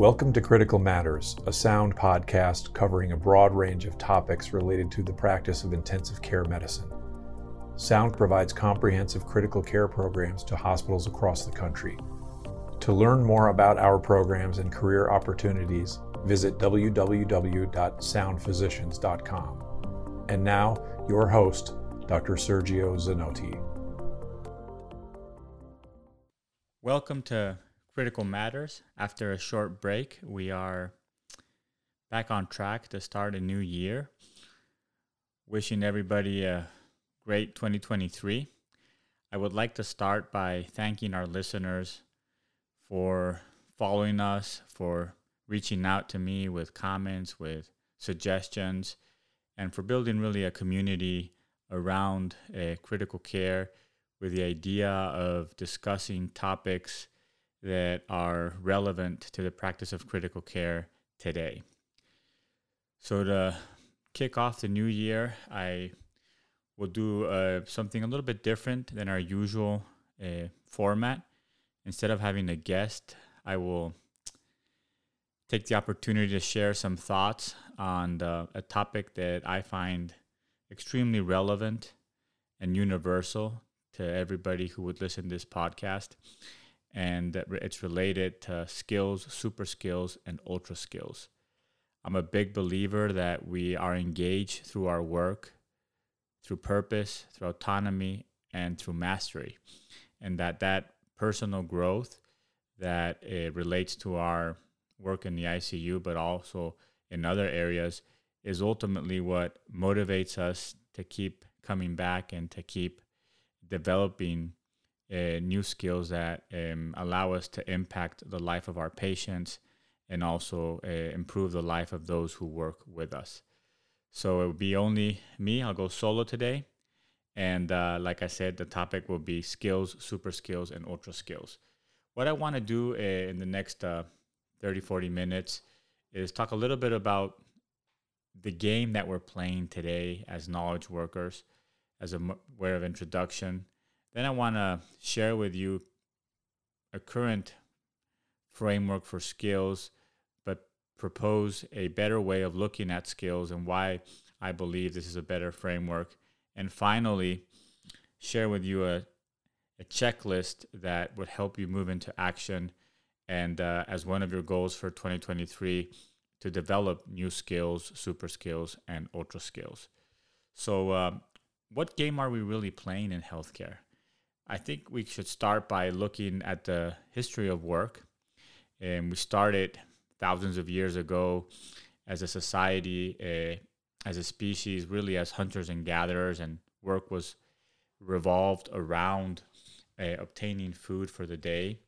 Welcome to Critical Matters, a sound podcast covering a broad range of topics related to the practice of intensive care medicine. Sound provides comprehensive critical care programs to hospitals across the country. To learn more about our programs and career opportunities, visit www.soundphysicians.com. And now, your host, Dr. Sergio Zanotti. Welcome to Critical Matters. After a short break, we are back on track to start a new year. Wishing everybody a great 2023. I would like to start by thanking our listeners for following us, for reaching out to me with comments, with suggestions, and for building really a community around uh, critical care with the idea of discussing topics that are relevant to the practice of critical care today. So, to kick off the new year, I will do uh, something a little bit different than our usual uh, format. Instead of having a guest, I will take the opportunity to share some thoughts on the, a topic that I find extremely relevant and universal to everybody who would listen to this podcast. And it's related to skills, super skills, and ultra skills. I'm a big believer that we are engaged through our work through purpose, through autonomy, and through mastery. And that that personal growth that it relates to our work in the ICU, but also in other areas, is ultimately what motivates us to keep coming back and to keep developing uh, new skills that um, allow us to impact the life of our patients and also uh, improve the life of those who work with us. So it will be only me. I'll go solo today. And uh, like I said, the topic will be skills, super skills, and ultra skills. What I want to do uh, in the next uh, 30, 40 minutes is talk a little bit about the game that we're playing today as knowledge workers, as a way of introduction. Then I want to share with you a current framework for skills but propose a better way of looking at skills and why I believe this is a better framework. And finally, share with you a, a checklist that would help you move into action and uh, as one of your goals for 2023 to develop new skills, super skills, and ultra skills. So, uh, what game are we really playing in healthcare? I think we should start by looking at the history of work. And we started thousands of years ago as a society, uh, as a species, really as hunters and gatherers, and work was revolved around uh, obtaining food for the day.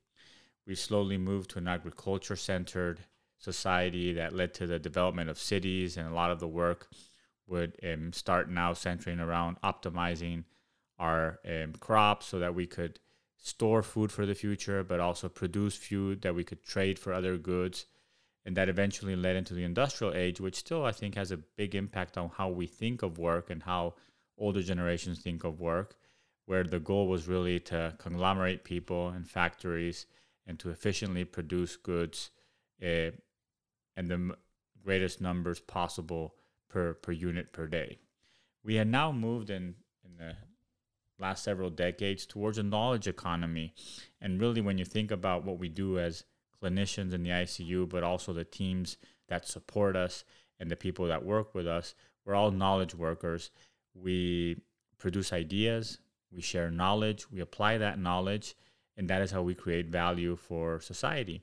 We slowly moved to an agriculture centered society that led to the development of cities, and a lot of the work would um, start now centering around optimizing our um, crops so that we could store food for the future, but also produce food that we could trade for other goods and that eventually led into the industrial age, which still I think has a big impact on how we think of work and how older generations think of work, where the goal was really to conglomerate people and factories and to efficiently produce goods uh, and the m- greatest numbers possible per, per unit per day. We had now moved in, in the last several decades towards a knowledge economy. And really, when you think about what we do as clinicians in the ICU, but also the teams that support us and the people that work with us. We're all knowledge workers. We produce ideas, we share knowledge, we apply that knowledge, and that is how we create value for society.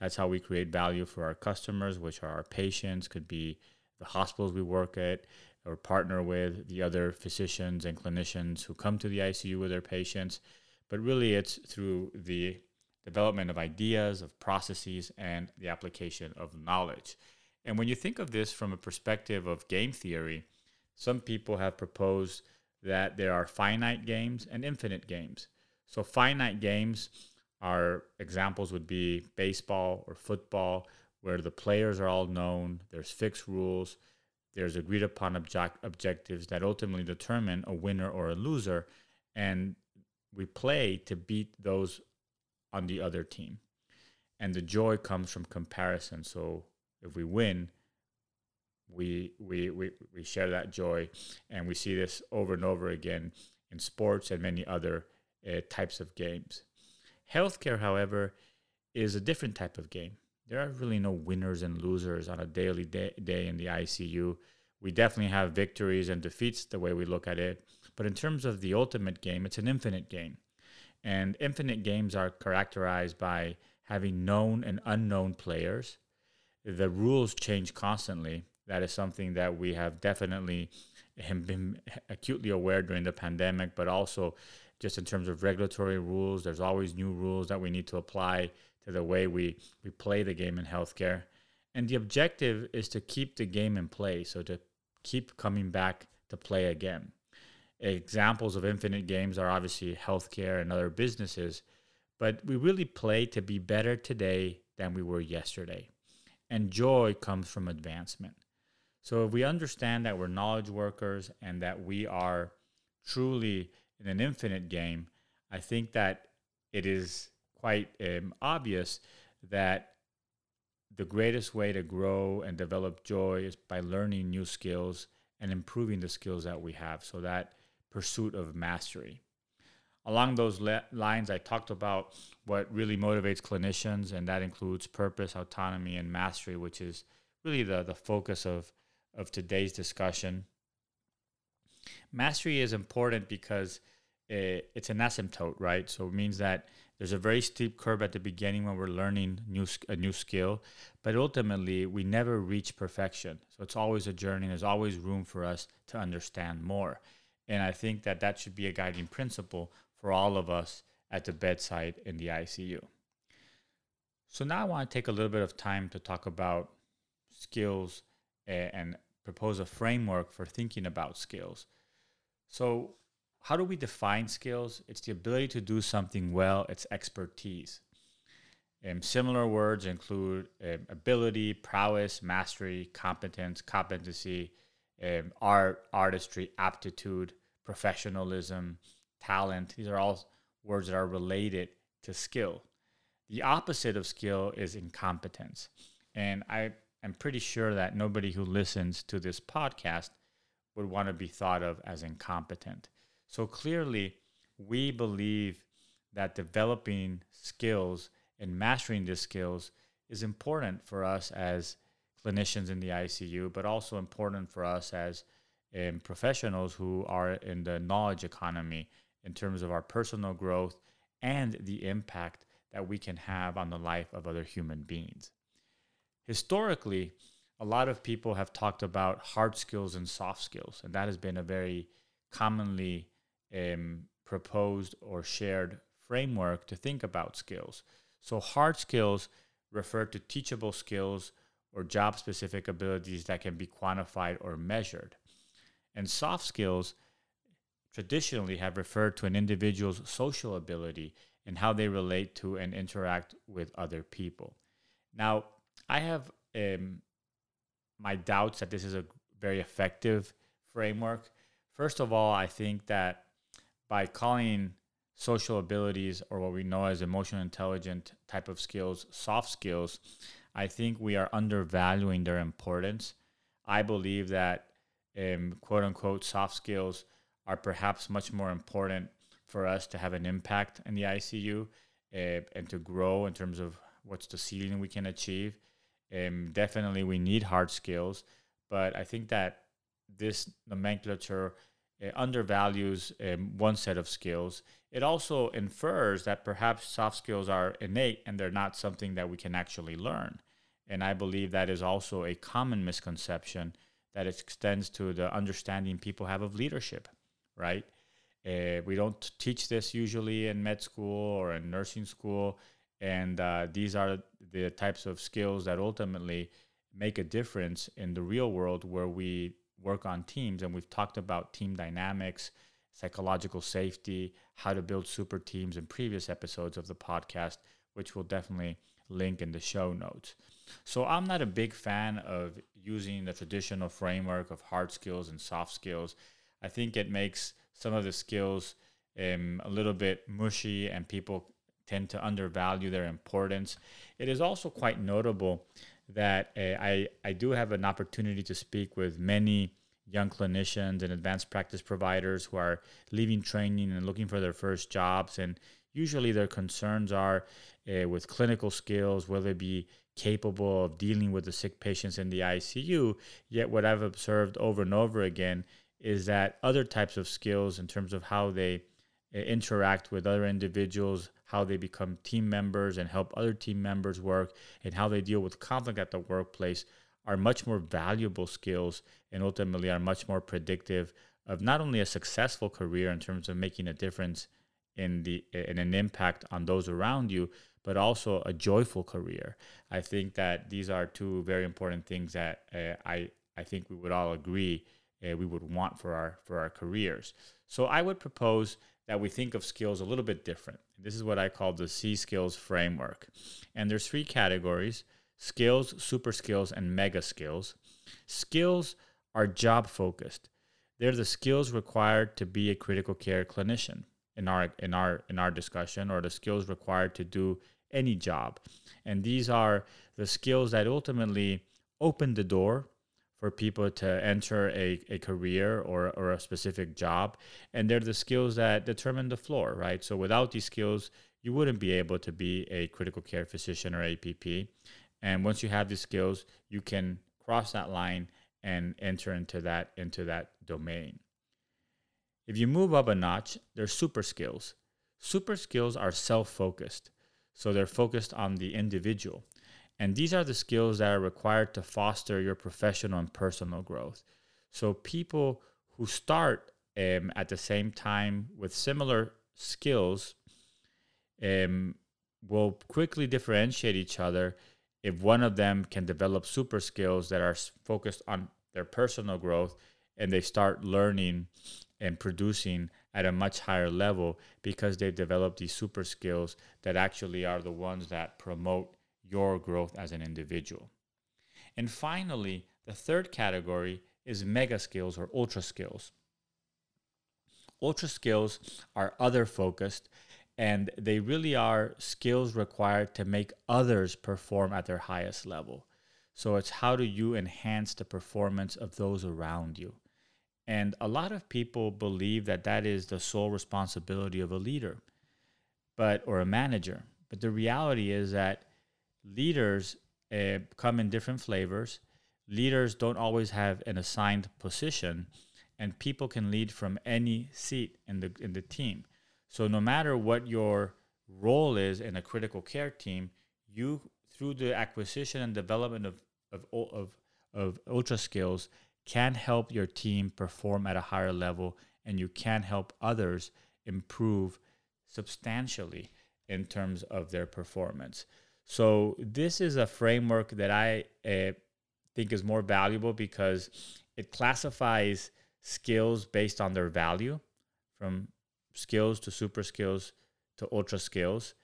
That's how we create value for our customers, which are our patients, could be the hospitals we work at or partner with, the other physicians and clinicians who come to the ICU with their patients. But really, it's through the development of ideas, of processes, and the application of knowledge. And when you think of this from a perspective of game theory, some people have proposed that there are finite games and infinite games. So, finite games are examples would be baseball or football, where the players are all known, there's fixed rules, there's agreed upon object- objectives that ultimately determine a winner or a loser. And we play to beat those on the other team. and the joy comes from comparison. So if we win, we we we, we share that joy, and we see this over and over again in sports and many other uh, types of games. Healthcare, however, is a different type of game. There are really no winners and losers on a daily day, day in the ICU. We definitely have victories and defeats the way we look at it. But in terms of the ultimate game, it's an infinite game. And infinite games are characterized by having known and unknown players. The rules change constantly. That is something that we have definitely been acutely aware during the pandemic, but also just in terms of regulatory rules. There's always new rules that we need to apply to the way we, we play the game in healthcare. And the objective is to keep the game in play, so to keep coming back to play again. Examples of infinite games are obviously healthcare and other businesses, but we really play to be better today than we were yesterday. And joy comes from advancement. So if we understand that we're knowledge workers and that we are truly in an infinite game, I think that it is quite um, obvious that the greatest way to grow and develop joy is by learning new skills and improving the skills that we have. So that pursuit of mastery. Along those le- lines, I talked about what really motivates clinicians, and that includes purpose, autonomy, and mastery, which is really the, the focus of, of today's discussion. Mastery is important because it, it's an asymptote, right? So it means that there's a very steep curve at the beginning when we're learning new a new skill, but ultimately we never reach perfection. So it's always a journey. There's always room for us to understand more, and I think that that should be a guiding principle for all of us at the bedside in the ICU. So now I want to take a little bit of time to talk about skills eh, and propose a framework for thinking about skills. So how do we define skills? It's the ability to do something well, it's expertise. Um, similar words include um, ability, prowess, mastery, competence, competency, um, art, artistry, aptitude, professionalism, talent. These are all words that are related to skill. The opposite of skill is incompetence. And I am pretty sure that nobody who listens to this podcast would want to be thought of as incompetent. So clearly, we believe that developing skills and mastering these skills is important for us as clinicians in the ICU, but also important for us as um, professionals who are in the knowledge economy in terms of our personal growth and the impact that we can have on the life of other human beings. Historically, a lot of people have talked about hard skills and soft skills, and that has been a very commonly um, proposed or shared framework to think about skills. So, hard skills refer to teachable skills or job specific abilities that can be quantified or measured. And soft skills traditionally have referred to an individual's social ability and how they relate to and interact with other people. Now, I have um, my doubts that this is a very effective framework. First of all, I think that by calling social abilities or what we know as emotional intelligent type of skills soft skills, I think we are undervaluing their importance. I believe that um, quote unquote soft skills are perhaps much more important for us to have an impact in the ICU uh, and to grow in terms of what's the ceiling we can achieve. Um, definitely, we need hard skills, but I think that this nomenclature undervalues um, one set of skills. It also infers that perhaps soft skills are innate and they're not something that we can actually learn. And I believe that is also a common misconception that extends to the understanding people have of leadership, right? Uh, we don't teach this usually in med school or in nursing school. And uh, these are the types of skills that ultimately make a difference in the real world where we work on teams, and we've talked about team dynamics, psychological safety, how to build super teams in previous episodes of the podcast, which we'll definitely link in the show notes. So I'm not a big fan of using the traditional framework of hard skills and soft skills. I think it makes some of the skills um, a little bit mushy, and people tend to undervalue their importance. It is also quite notable that uh, I, I do have an opportunity to speak with many young clinicians and advanced practice providers who are leaving training and looking for their first jobs. And usually their concerns are uh, with clinical skills, will they be capable of dealing with the sick patients in the ICU? Yet, what I've observed over and over again is that other types of skills, in terms of how they interact with other individuals, how they become team members and help other team members work, and how they deal with conflict at the workplace, are much more valuable skills and ultimately are much more predictive of not only a successful career in terms of making a difference in the in an impact on those around you but also a joyful career. I think that these are two very important things that uh, i i think we would all agree uh, we would want for our for our careers. So i would propose that we think of skills a little bit different. This is what i call the c skills framework. And there's three categories skills super skills and mega skills. Skills are job focused. They're the skills required to be a critical care clinician in our in our in our discussion or the skills required to do any job. And these are the skills that ultimately open the door for people to enter a, a career or, or a specific job. And they're the skills that determine the floor right? So without these skills you wouldn't be able to be a critical care physician or app and once you have these skills you can cross that line and enter into that into that domain. If you move up a notch, they're super skills. Super skills are self focused, so they're focused on the individual. And these are the skills that are required to foster your professional and personal growth. So people who start um, at the same time with similar skills um, will quickly differentiate each other if one of them can develop super skills that are focused on their personal growth and they start learning and producing at a much higher level because they've developed these super skills that actually are the ones that promote your growth as an individual. And finally, the third category is mega skills or ultra skills. Ultra skills are other focused and they really are skills required to make others perform at their highest level. So it's how do you enhance the performance of those around you? And a lot of people believe that that is the sole responsibility of a leader, but or a manager. But the reality is that leaders uh, come in different flavors. Leaders don't always have an assigned position, and people can lead from any seat in the in the team. So no matter what your role is in a critical care team, you through the acquisition and development of of of, of ultra skills can help your team perform at a higher level and you can help others improve substantially in terms of their performance. So, this is a framework that I uh, think is more valuable because it classifies skills based on their value from skills to super skills to ultra skills.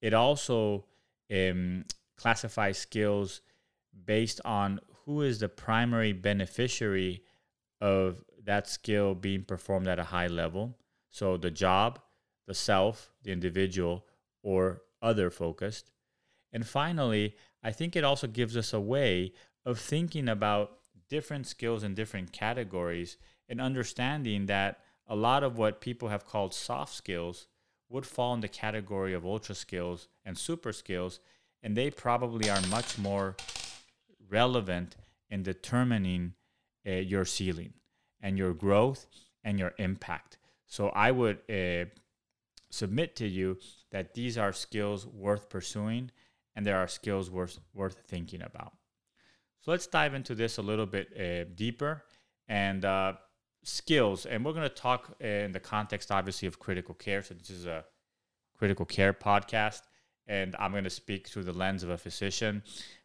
It also um, classifies skills based on who is the primary beneficiary of that skill being performed at a high level. So the job, the self, the individual, or other focused. And finally, I think it also gives us a way of thinking about different skills in different categories and understanding that a lot of what people have called soft skills would fall in the category of ultra skills and super skills, and they probably are much more relevant in determining uh, your ceiling and your growth and your impact. So I would uh, submit to you that these are skills worth pursuing and there are skills worth, worth thinking about. So let's dive into this a little bit uh, deeper and uh, skills. And we're going to talk uh, in the context, obviously, of critical care. So this is a critical care podcast, and I'm going to speak through the lens of a physician.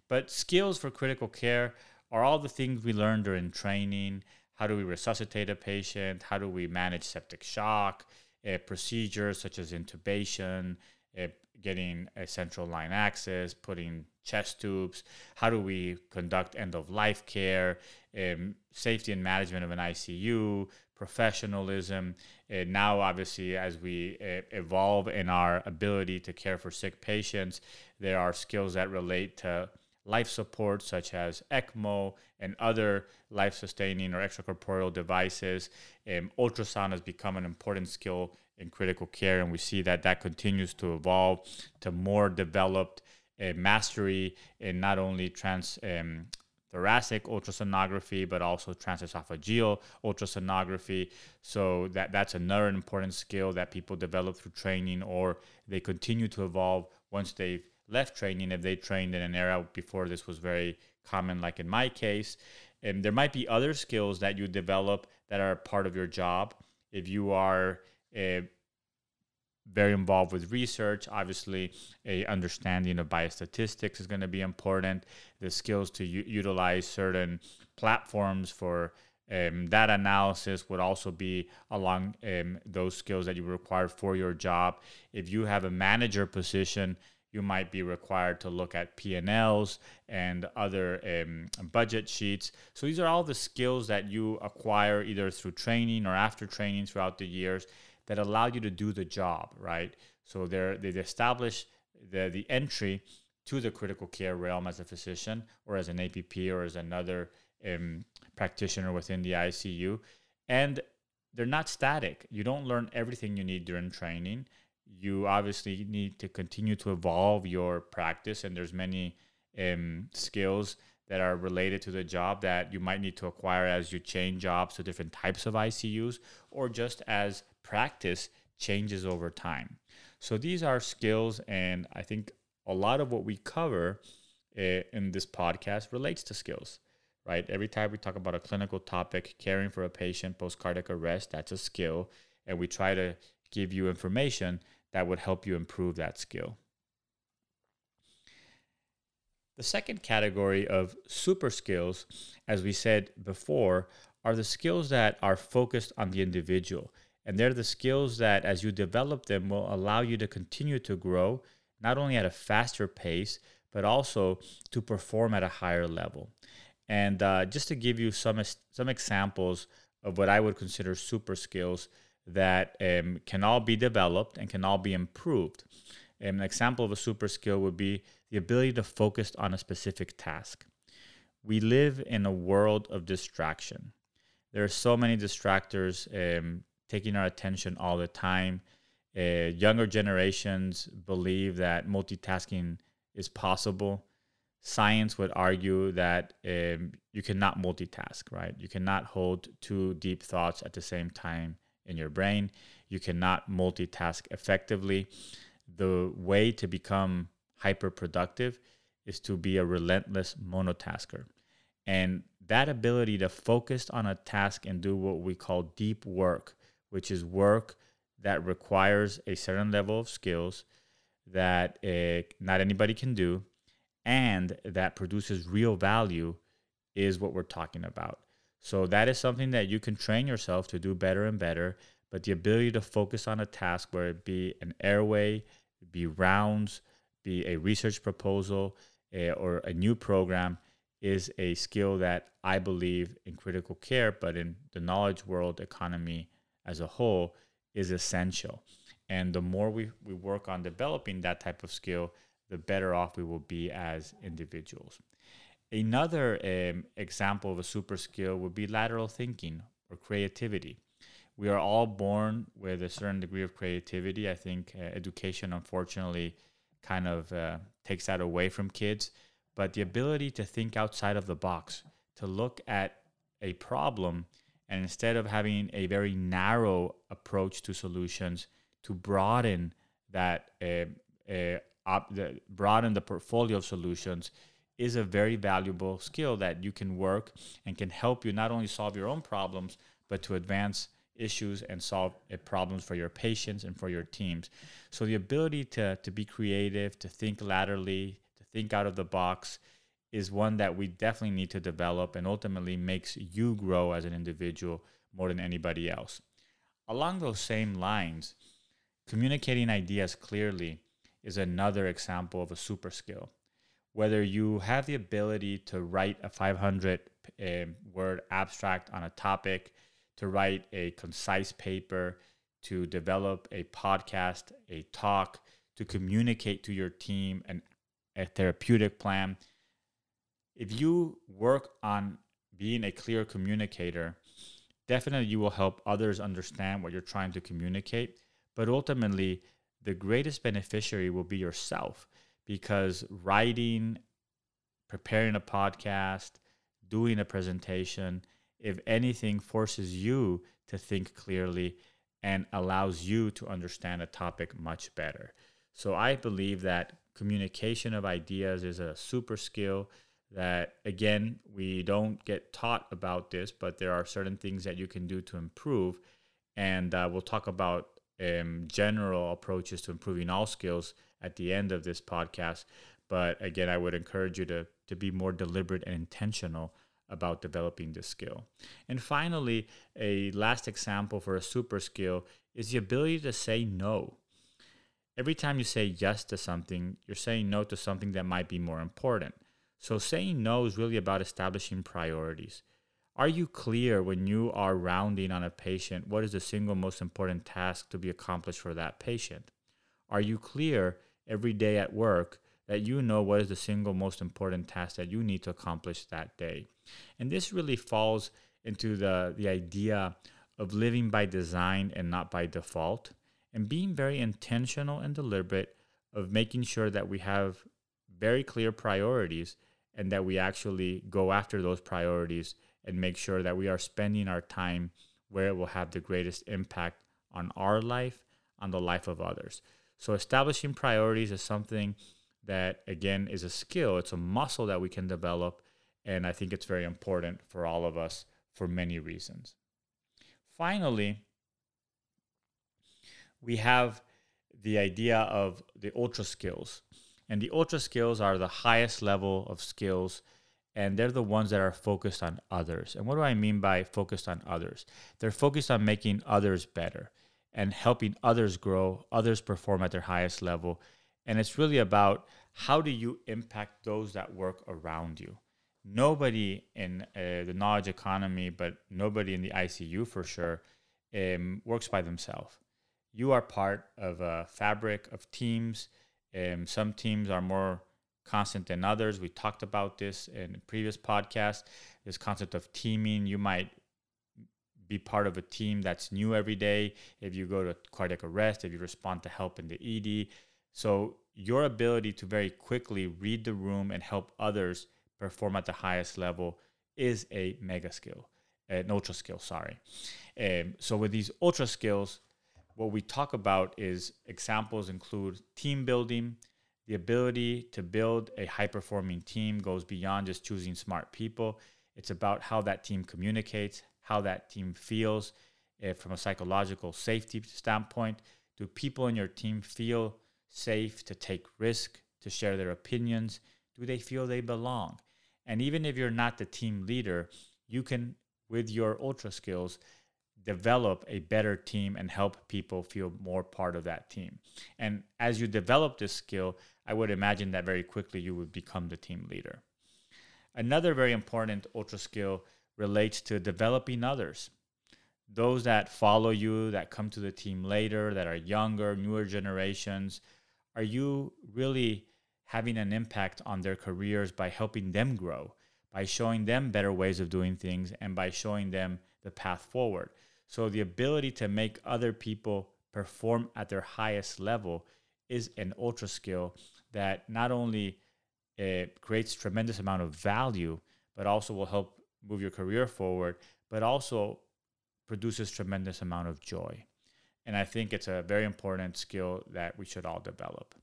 But skills for critical care are all the things we learned during training. How do we resuscitate a patient? How do we manage septic shock? Uh, procedures such as intubation, uh, getting a central line access, putting chest tubes. How do we conduct end of life care? Um, safety and management of an ICU, professionalism, uh, now, obviously, as we uh, evolve in our ability to care for sick patients, there are skills that relate to life support, such as ECMO and other life sustaining or extracorporeal devices. Um, ultrasound has become an important skill in critical care, and we see that that continues to evolve to more developed uh, mastery in not only trans um, thoracic ultrasonography, but also transesophageal ultrasonography. So that that's another important skill that people develop through training, or they continue to evolve once they've left training. If they trained in an era before this was very common, like in my case, and there might be other skills that you develop that are part of your job. If you are very involved with research. Obviously, a understanding of biostatistics is going to be important. The skills to u- utilize certain platforms for um, data analysis would also be along um, those skills that you require for your job. If you have a manager position, you might be required to look at P&Ls and other um, budget sheets. So these are all the skills that you acquire either through training or after training throughout the years that allow you to do the job, right? So they're they establish the the entry to the critical care realm as a physician or as an APP or as another um, practitioner within the ICU, and they're not static. You don't learn everything you need during training. You obviously need to continue to evolve your practice, and there's many um, skills that are related to the job that you might need to acquire as you change jobs to different types of ICUs or just as practice changes over time. So these are skills, and I think a lot of what we cover uh, in this podcast relates to skills, right? Every time we talk about a clinical topic, caring for a patient post cardiac arrest, that's a skill, and we try to give you information that would help you improve that skill. The second category of super skills, as we said before, are the skills that are focused on the individual. And they're the skills that, as you develop them, will allow you to continue to grow, not only at a faster pace, but also to perform at a higher level. And uh, just to give you some, some examples of what I would consider super skills that um, can all be developed and can all be improved. Um, an example of a super skill would be the ability to focus on a specific task. We live in a world of distraction. There are so many distractors um, taking our attention all the time. Uh, younger generations believe that multitasking is possible. Science would argue that um, you cannot multitask, right? You cannot hold two deep thoughts at the same time in your brain. You cannot multitask effectively. The way to become hyper productive is to be a relentless monotasker. And that ability to focus on a task and do what we call deep work, which is work that requires a certain level of skills that uh, not anybody can do and that produces real value, is what we're talking about. So, that is something that you can train yourself to do better and better. But the ability to focus on a task, where it be an airway, be rounds, be a research proposal, uh, or a new program, is a skill that I believe in critical care, but in the knowledge world economy as a whole, is essential. And the more we, we work on developing that type of skill, the better off we will be as individuals. Another um, example of a super skill would be lateral thinking or creativity. We are all born with a certain degree of creativity. I think uh, education, unfortunately, kind of uh, takes that away from kids but the ability to think outside of the box, to look at a problem, and instead of having a very narrow approach to solutions, to broaden that, uh, uh, op- the, broaden the portfolio of solutions is a very valuable skill that you can work and can help you not only solve your own problems, but to advance issues and solve uh, problems for your patients and for your teams. So the ability to, to be creative, to think laterally, to think out of the box is one that we definitely need to develop and ultimately makes you grow as an individual more than anybody else. Along those same lines, communicating ideas clearly is another example of a super skill. Whether you have the ability to write a 500 uh, word abstract on a topic, to write a concise paper, to develop a podcast, a talk, to communicate to your team and a therapeutic plan. If you work on being a clear communicator, definitely you will help others understand what you're trying to communicate. But ultimately, the greatest beneficiary will be yourself because writing, preparing a podcast, doing a presentation, if anything, forces you to think clearly and allows you to understand a topic much better. So I believe that communication of ideas is a super skill that again we don't get taught about this but there are certain things that you can do to improve. And uh, we'll talk about um, general approaches to improving all skills at the end of this podcast. But again i would encourage you to, to be more deliberate and intentional about developing this skill. And finally a last example for a super skill is the ability to say no. Every time you say yes to something you're saying no to something that might be more important so saying no is really about establishing priorities. Are you clear when you are rounding on a patient what is the single most important task to be accomplished for that patient? Are you clear every day at work that you know what is the single most important task that you need to accomplish that day? And this really falls into the, the idea of living by design and not by default, and being very intentional and deliberate of making sure that we have very clear priorities and that we actually go after those priorities and make sure that we are spending our time where it will have the greatest impact on our life, on the life of others. So, establishing priorities is something that, again, is a skill, it's a muscle that we can develop. And I think it's very important for all of us for many reasons. Finally, we have the idea of the ultra skills. And the ultra skills are the highest level of skills, and they're the ones that are focused on others. And what do I mean by focused on others? They're focused on making others better and helping others grow, others perform at their highest level. And it's really about how do you impact those that work around you. Nobody in uh, the knowledge economy, but nobody in the ICU for sure, um, works by themselves. You are part of a fabric of teams um, some teams are more constant than others. We talked about this in previous podcasts. This concept of teaming, you might be part of a team that's new every day. If you go to cardiac arrest, if you respond to help in the ED, so your ability to very quickly read the room and help others perform at the highest level is a mega skill, an ultra skill. Sorry. Um, so with these ultra skills, what we talk about is examples include team building. The ability to build a high performing team goes beyond just choosing smart people. It's about how that team communicates, how that team feels if from a psychological safety standpoint. Do people in your team feel safe to take risk, to share their opinions? Do they feel they belong? And even if you're not the team leader, you can, with your ultra skills, develop a better team and help people feel more part of that team. And as you develop this skill, I would imagine that very quickly you would become the team leader. Another very important ultra skill relates to developing others. Those that follow you, that come to the team later, that are younger, newer generations, are you really having an impact on their careers by helping them grow, by showing them better ways of doing things, and by showing them the path forward? So the ability to make other people perform at their highest level is an ultra skill that not only uh, creates tremendous amount of value, but also will help move your career forward, but also produces tremendous amount of joy. And I think it's a very important skill that we should all develop.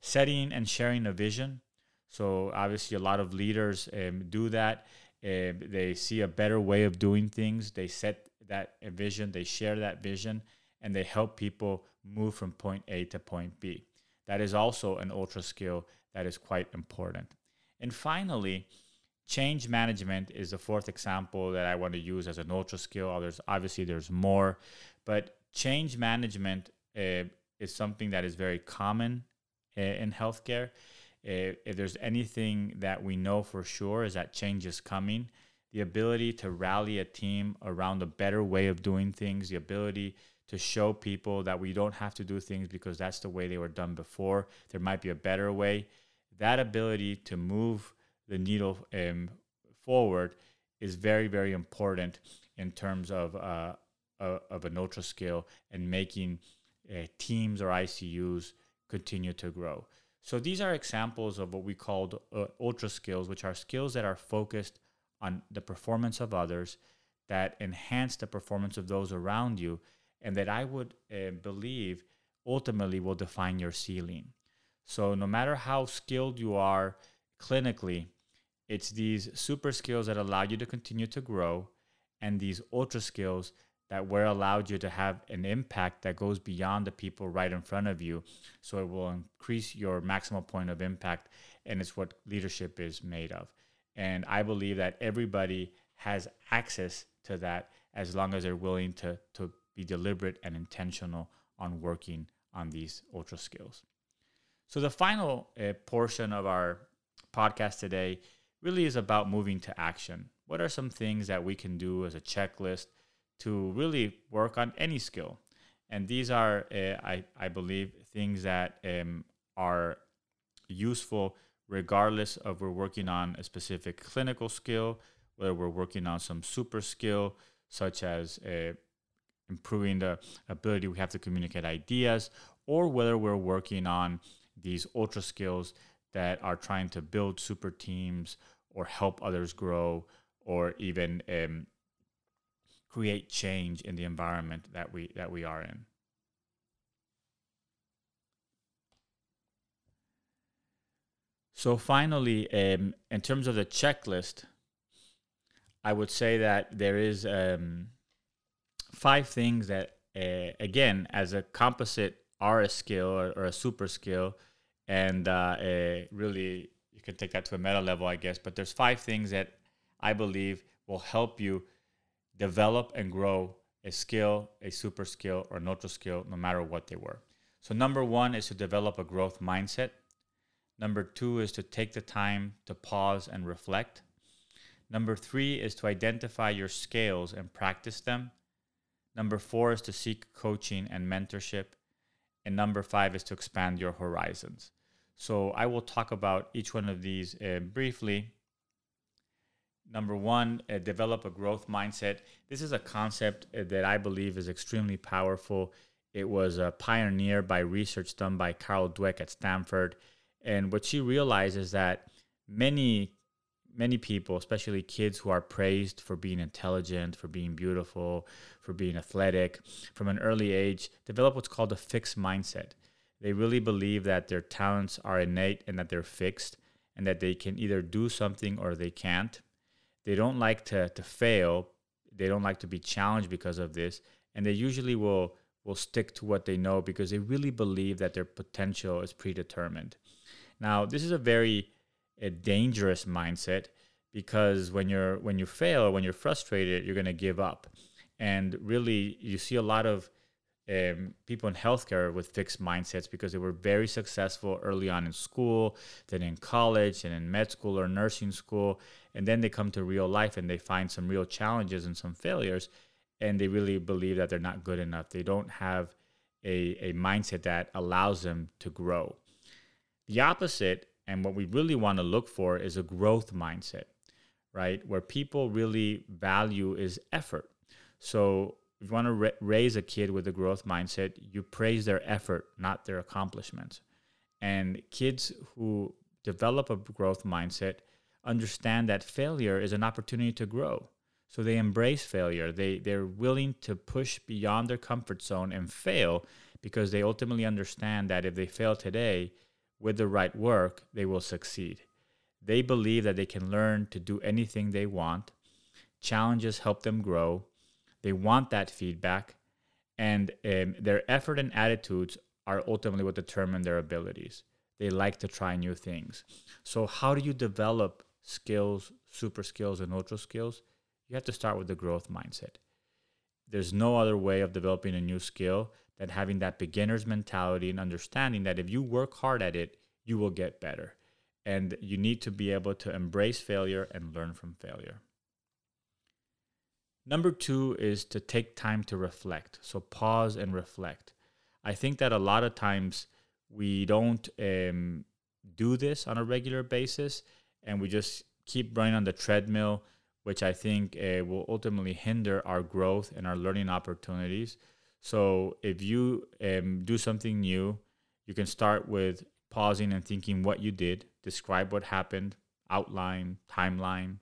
Setting and sharing a vision. So obviously, a lot of leaders um, do that. Um, they see a better way of doing things. They set that vision, they share that vision, and they help people move from point A to point B. That is also an ultra skill that is quite important. And finally, change management is the fourth example that I want to use as an ultra skill. There's obviously there's more, but change management uh, is something that is very common uh, in healthcare. Uh, if there's anything that we know for sure is that change is coming the ability to rally a team around a better way of doing things, the ability to show people that we don't have to do things because that's the way they were done before. There might be a better way. That ability to move the needle um, forward is very, very important in terms of uh, uh, of an ultra skill and making uh, teams or ICUs continue to grow. So these are examples of what we call uh, ultra skills, which are skills that are focused on the performance of others, that enhance the performance of those around you, and that I would uh, believe ultimately will define your ceiling. So no matter how skilled you are clinically, it's these super skills that allow you to continue to grow, and these ultra skills that were allowed you to have an impact that goes beyond the people right in front of you. So it will increase your maximal point of impact, and it's what leadership is made of. And I believe that everybody has access to that as long as they're willing to, to be deliberate and intentional on working on these ultra skills. So the final uh, portion of our podcast today really is about moving to action. What are some things that we can do as a checklist to really work on any skill. And these are, uh, I, I believe, things that um, are useful regardless of we're working on a specific clinical skill, whether we're working on some super skill, such as uh, improving the ability we have to communicate ideas, or whether we're working on these ultra skills that are trying to build super teams or help others grow or even um, create change in the environment that we that we are in. So finally, um, in terms of the checklist, I would say that there is um, five things that, uh, again, as a composite, are a skill or, or a super skill, and uh, uh, really you can take that to a meta level, I guess. But there's five things that I believe will help you develop and grow a skill, a super skill, or neutral skill, no matter what they were. So, number one is to develop a growth mindset. Number two is to take the time to pause and reflect. Number three is to identify your scales and practice them. Number four is to seek coaching and mentorship. And number five is to expand your horizons. So, I will talk about each one of these uh, briefly number one, uh, develop a growth mindset. This is a concept uh, that I believe is extremely powerful. It was pioneered by research done by Carol Dweck at Stanford. And what she realized is that many, many people, especially kids who are praised for being intelligent, for being beautiful, for being athletic, from an early age, develop what's called a fixed mindset. They really believe that their talents are innate and that they're fixed and that they can either do something or they can't they don't like to, to fail. They don't like to be challenged because of this. And they usually will, will stick to what they know because they really believe that their potential is predetermined. Now, this is a very a dangerous mindset because when you're when you fail when you're frustrated, you're going to give up. And really, you see a lot of um, people in healthcare with fixed mindsets because they were very successful early on in school, then in college, and in med school or nursing school, and then they come to real life and they find some real challenges and some failures, and they really believe that they're not good enough. They don't have a, a mindset that allows them to grow. The opposite, and what we really want to look for, is a growth mindset, right? Where people really value is effort. So if you want to ra- raise a kid with a growth mindset, you praise their effort, not their accomplishments. And kids who develop a growth mindset understand that failure is an opportunity to grow. So they embrace failure. They they're willing to push beyond their comfort zone and fail because they ultimately understand that if they fail today with the right work, they will succeed. They believe that they can learn to do anything they want. Challenges help them grow they want that feedback, and um, their effort and attitudes are ultimately what determine their abilities. They like to try new things. So, how do you develop skills, super skills, and ultra skills? You have to start with the growth mindset. There's no other way of developing a new skill than having that beginner's mentality and understanding that if you work hard at it, you will get better. And you need to be able to embrace failure and learn from failure. Number two is to take time to reflect. So pause and reflect. I think that a lot of times we don't um, do this on a regular basis and we just keep running on the treadmill, which I think uh, will ultimately hinder our growth and our learning opportunities. So if you um, do something new, you can start with pausing and thinking what you did, describe what happened, outline, timeline.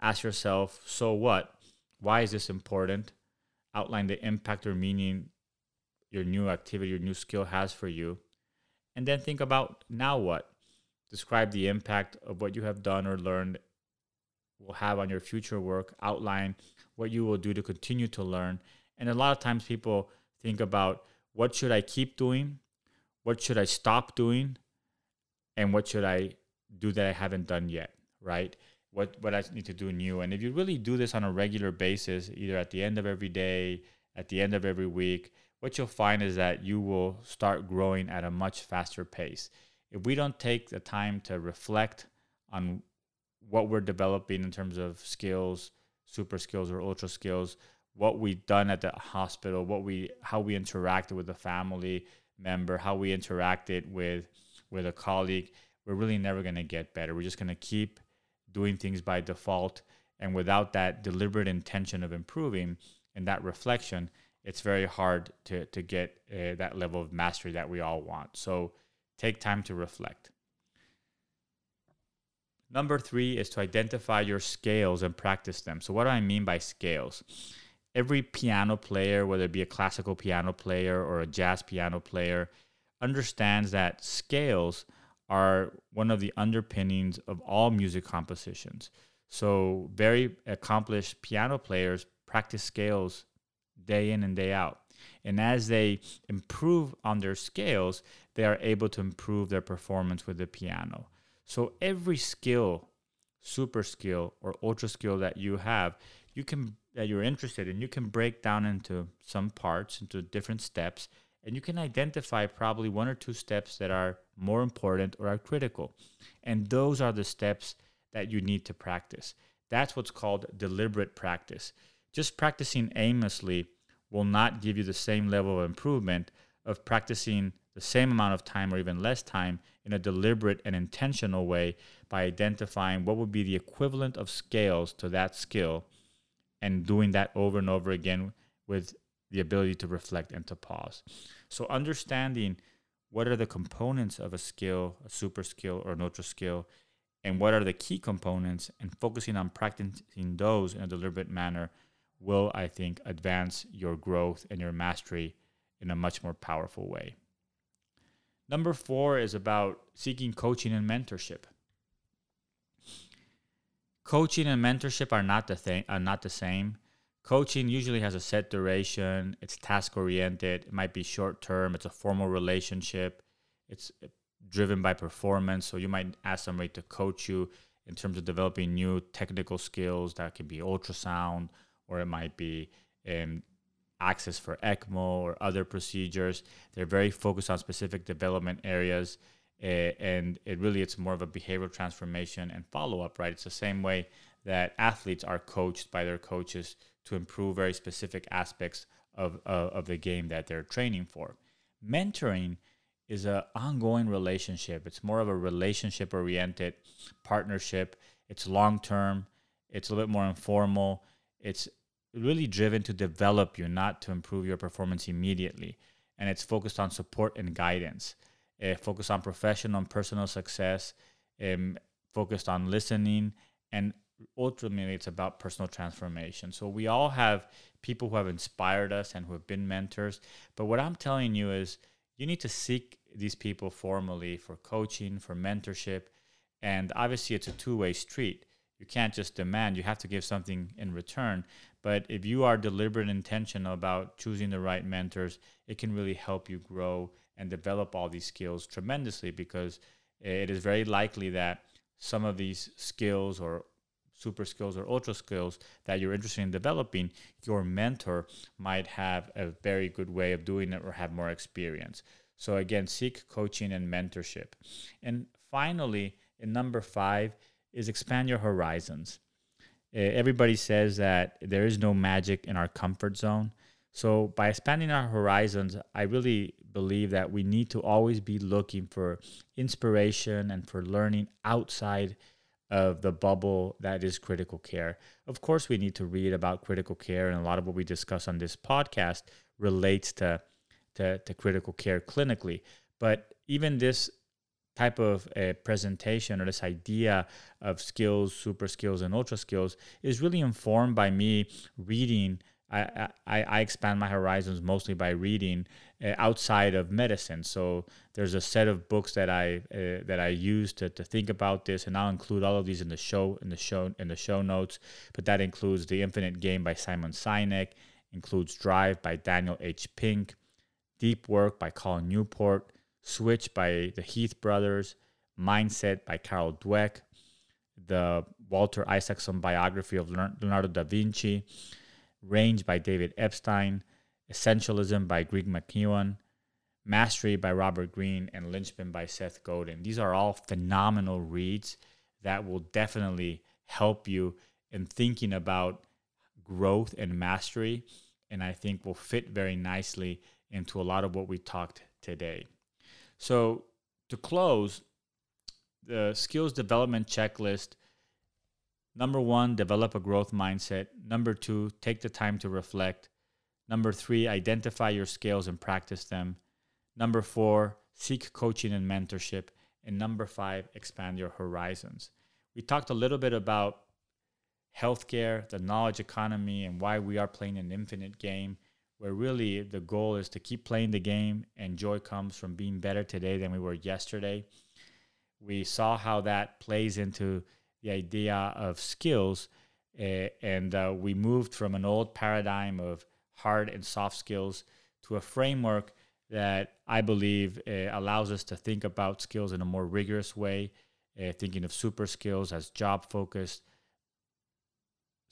Ask yourself, so what? Why is this important? Outline the impact or meaning your new activity, your new skill has for you. And then think about now what? Describe the impact of what you have done or learned will have on your future work. Outline what you will do to continue to learn. And a lot of times people think about what should I keep doing? What should I stop doing? And what should I do that I haven't done yet, right? what what I need to do new. And if you really do this on a regular basis, either at the end of every day, at the end of every week, what you'll find is that you will start growing at a much faster pace. If we don't take the time to reflect on what we're developing in terms of skills, super skills or ultra skills, what we've done at the hospital, what we how we interacted with a family member, how we interacted with with a colleague, we're really never going to get better. We're just going to keep doing things by default. And without that deliberate intention of improving and that reflection it's very hard to, to get uh, that level of mastery that we all want. So take time to reflect. Number three is to identify your scales and practice them. So what do i mean by scales every piano player whether it be a classical piano player or a jazz piano player understands that scales are one of the underpinnings of all music compositions. So, very accomplished piano players practice scales day in and day out. And as they improve on their scales, they are able to improve their performance with the piano. So, every skill, super skill, or ultra skill that you have, you can that you're interested in, you can break down into some parts, into different steps, and you can identify probably one or two steps that are more important or are critical. And those are the steps that you need to practice. That's what's called deliberate practice. Just practicing aimlessly will not give you the same level of improvement of practicing the same amount of time or even less time in a deliberate and intentional way by identifying what would be the equivalent of scales to that skill and doing that over and over again with the ability to reflect and to pause. So, understanding what are the components of a skill, a super skill, or an ultra skill, and what are the key components, and focusing on practicing those in a deliberate manner will, I think, advance your growth and your mastery in a much more powerful way. Number four is about seeking coaching and mentorship. Coaching and mentorship are not the thing, are not the same. Coaching usually has a set duration. It's task oriented it might be short term it's a formal relationship. It's driven by performance. So you might ask somebody to coach you in terms of developing new technical skills that could be ultrasound or it might be um, access for ECMO or other procedures. They're very focused on specific development areas, uh, and it really it's more of a behavioral transformation and follow up. Right, it's the same way that athletes are coached by their coaches to improve very specific aspects of, uh, of the game that they're training for. Mentoring is an ongoing relationship. It's more of a relationship oriented partnership. It's long term, it's a little bit more informal. It's really driven to develop you, not to improve your performance immediately. And it's focused on support and guidance, uh, focused on professional and personal success, um, focused on listening and ultimately it's about personal transformation. So we all have people who have inspired us and who have been mentors. But what I'm telling you is you need to seek these people formally for coaching, for mentorship. And obviously, it's a two way street. You can't just demand, you have to give something in return. But if you are deliberate and intentional about choosing the right mentors, it can really help you grow and develop all these skills tremendously because it is very likely that some of these skills or super skills or ultra skills that you're interested in developing, your mentor might have a very good way of doing it or have more experience. So, again, seek coaching and mentorship. And finally, in number five, is expand your horizons. uh, everybody says that there is no magic in our comfort zone. So, by expanding our horizons, I really believe that we need to always be looking for inspiration and for learning outside of the bubble that is critical care. Of course, we need to read about critical care, and a lot of what we discuss on this podcast relates to, to, to critical care clinically. But even this type of a presentation or this idea of skills, super skills, and ultra skills is really informed by me reading. I, I, I expand my horizons mostly by reading uh, outside of medicine. So there's a set of books that I uh, that I use to, to think about this, and I'll include all of these in the show in the show in the show notes. But that includes The Infinite Game by Simon Sinek, includes Drive by Daniel H. Pink, Deep Work by Cal Newport, Switch by the Heath Brothers, Mindset by Carol Dweck, the Walter Isaacson biography of Leonardo da Vinci, Range by David Epstein, Essentialism by Greg McKeown, Mastery by Robert Greene, and Linchpin by Seth Godin. These are all phenomenal reads that will definitely help you in thinking about growth and mastery, and I think will fit very nicely into a lot of what we talked today. So, to close, the skills development checklist number one, develop a growth mindset. Number two, take the time to reflect. Number three, identify your skills and practice them. Number four, seek coaching and mentorship. And number five, expand your horizons. We talked a little bit about healthcare, the knowledge economy, and why we are playing an infinite game, where really the goal is to keep playing the game and joy comes from being better today than we were yesterday. We saw how that plays into the idea of skills, uh, and uh, we moved from an old paradigm of hard and soft skills to a framework that I believe uh, allows us to think about skills in a more rigorous way, uh, thinking of super skills as job focused.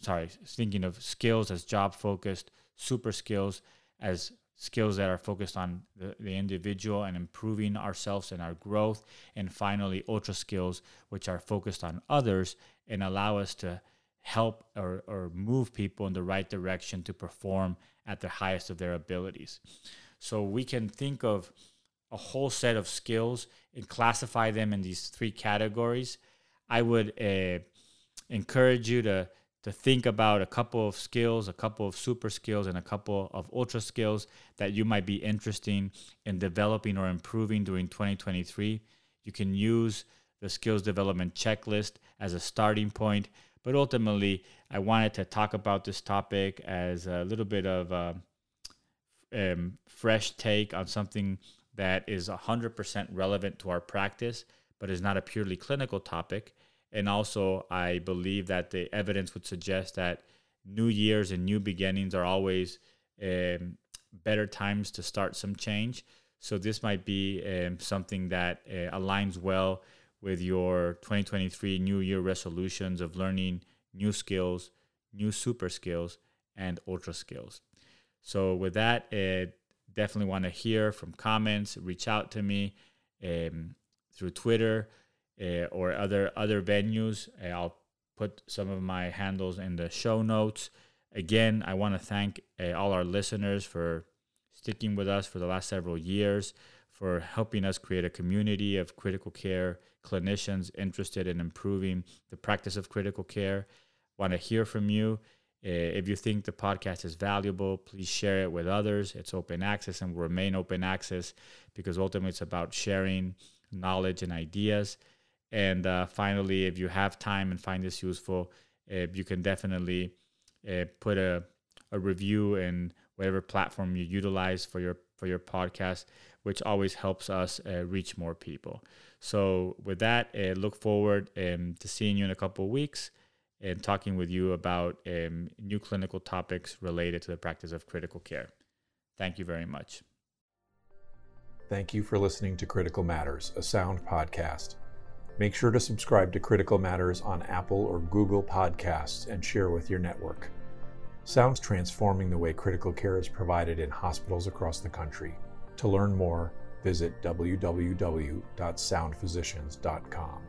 Sorry, thinking of skills as job focused, super skills as skills that are focused on the, the individual and improving ourselves and our growth. And finally, ultra skills, which are focused on others and allow us to help or, or move people in the right direction to perform at the highest of their abilities. So we can think of a whole set of skills and classify them in these three categories. I would uh, encourage you to to think about a couple of skills, a couple of super skills, and a couple of ultra skills that you might be interested in developing or improving during 2023. You can use the skills development checklist as a starting point but ultimately, I wanted to talk about this topic as a little bit of a um, fresh take on something that is 100% relevant to our practice, but is not a purely clinical topic. And also, I believe that the evidence would suggest that new years and new beginnings are always um, better times to start some change. So, this might be um, something that uh, aligns well with your 2023 New Year resolutions of learning new skills, new super skills, and ultra skills. So, with that, uh, definitely want to hear from comments. Reach out to me um, through Twitter uh, or other other venues. Uh, I'll put some of my handles in the show notes. Again, I want to thank uh, all our listeners for sticking with us for the last several years for helping us create a community of critical care clinicians interested in improving the practice of critical care. Want to hear from you. Uh, if you think the podcast is valuable, please share it with others. It's open access and will remain open access because ultimately it's about sharing knowledge and ideas. And uh, finally, if you have time and find this useful, uh, you can definitely uh, put a, a review in whatever platform you utilize for your for your podcast which always helps us uh, reach more people. So, with that, look forward um, to seeing you in a couple of weeks and talking with you about um, new clinical topics related to the practice of critical care. Thank you very much. Thank you for listening to Critical Matters, a sound podcast. Make sure to subscribe to Critical Matters on Apple or Google Podcasts and share with your network. Sound's transforming the way critical care is provided in hospitals across the country. To learn more, visit www.soundphysicians.com.